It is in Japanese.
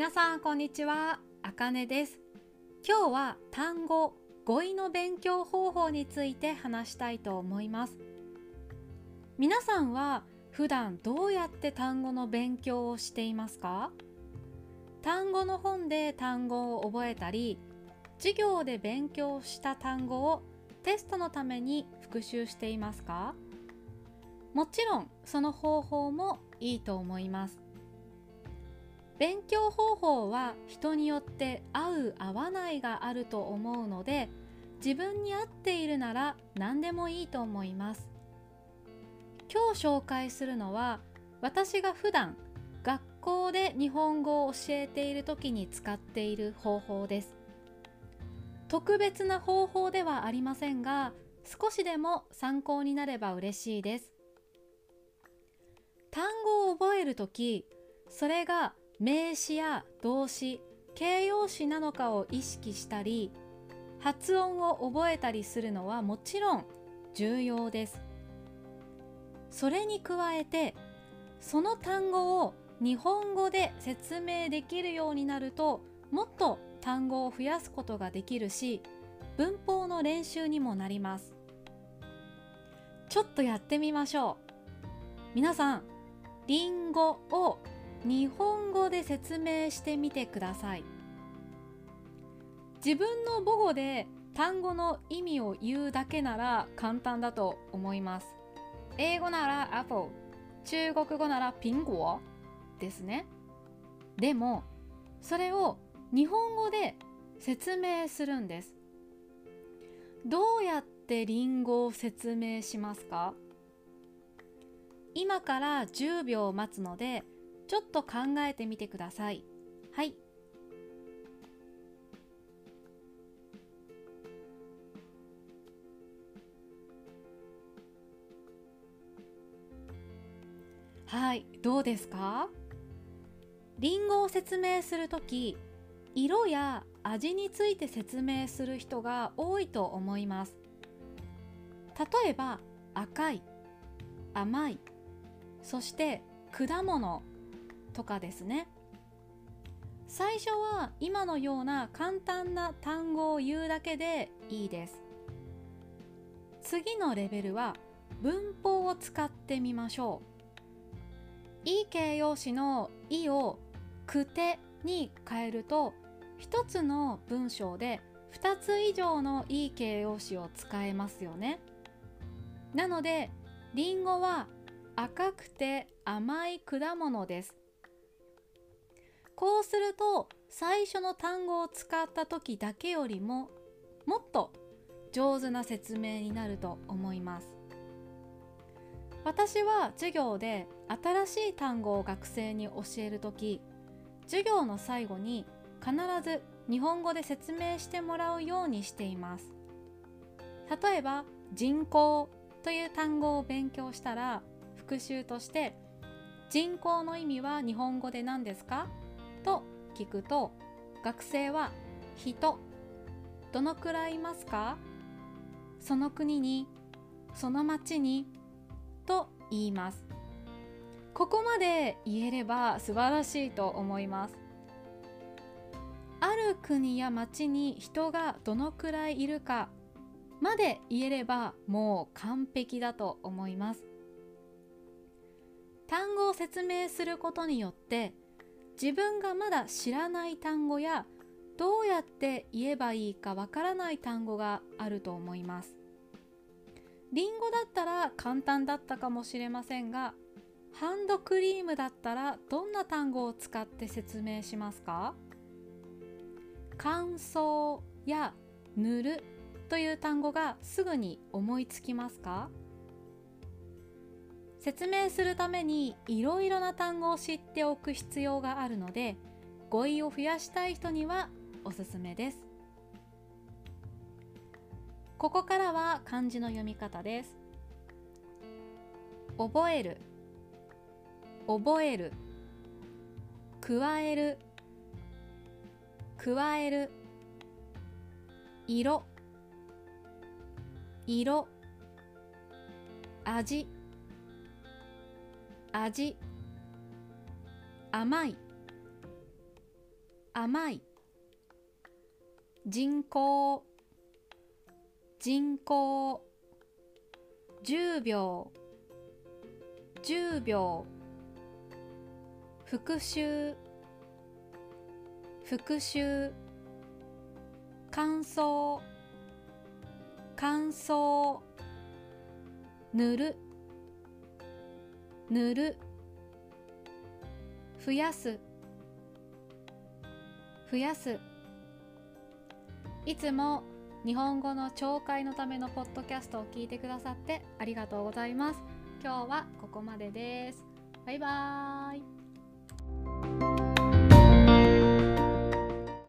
皆さんこんにちは、あかねです。今日は単語、語彙の勉強方法について話したいと思います。皆さんは普段どうやって単語の勉強をしていますか？単語の本で単語を覚えたり、授業で勉強した単語をテストのために復習していますか？もちろんその方法もいいと思います。勉強方法は人によって合う合わないがあると思うので自分に合っているなら何でもいいと思います。今日紹介するのは私が普段学校で日本語を教えている時に使っている方法です。特別な方法ではありませんが少しでも参考になれば嬉しいです。単語を覚える時それが名詞や動詞形容詞なのかを意識したり発音を覚えたりするのはもちろん重要です。それに加えてその単語を日本語で説明できるようになるともっと単語を増やすことができるし文法の練習にもなります。ちょっとやってみましょう。皆さんリンゴを日本語で説明してみてください。自分の母語で単語の意味を言うだけなら簡単だと思います。英語なら Apple 中国語なら苹果ですね。でもそれを日本語で説明するんです。どうやってリンゴを説明しますか？今から10秒待つのでちょっと考えてみてください。はい。はい、どうですか？リンゴを説明するとき、色や味について説明する人が多いと思います。例えば、赤い、甘い、そして果物とかですね。最初は今のような簡単な単語を言うだけでいいです。次のレベルは文法を使ってみましょう。いい形容詞の「い」を「くて」に変えると一つの文章で2つ以上のいい形容詞を使えますよね。なのでりんごは赤くて甘い果物です。こうすると最初の単語を使った時だけよりももっと上手な説明になると思います。私は授業で新しい単語を学生に教える時授業の最後に必ず日本語で説明してもらうようにしています。例えば人口という単語を勉強したら復習として人口の意味は日本語で何ですか？と聞くと学生は人どのくらいいますか？その国にその町にと言います。ここまで言えれば素晴らしいと思います。ある国や町に人がどのくらいいるかまで言えればもう完璧だと思います。単語を説明することによって自分がまだ知らない単語やどうやって言えばいいかわからない単語があると思います。リンゴだったら簡単だったかもしれませんがハンドクリームだったらどんな単語を使って説明しますか？乾燥や塗るという単語がすぐに思いつきますか？説明するためにいろいろな単語を知っておく必要があるので語彙を増やしたい人にはおすすめです。ここからは漢字の読み方です。覚える覚える加える加える色色味。味。甘い。甘い。人口人口10秒。10秒。復習。復習。乾燥。乾燥。塗る。塗る。増やす。増やす。いつも日本語の聴解のためのポッドキャストを聞いてくださってありがとうございます。今日はここまでです。バイバーイ。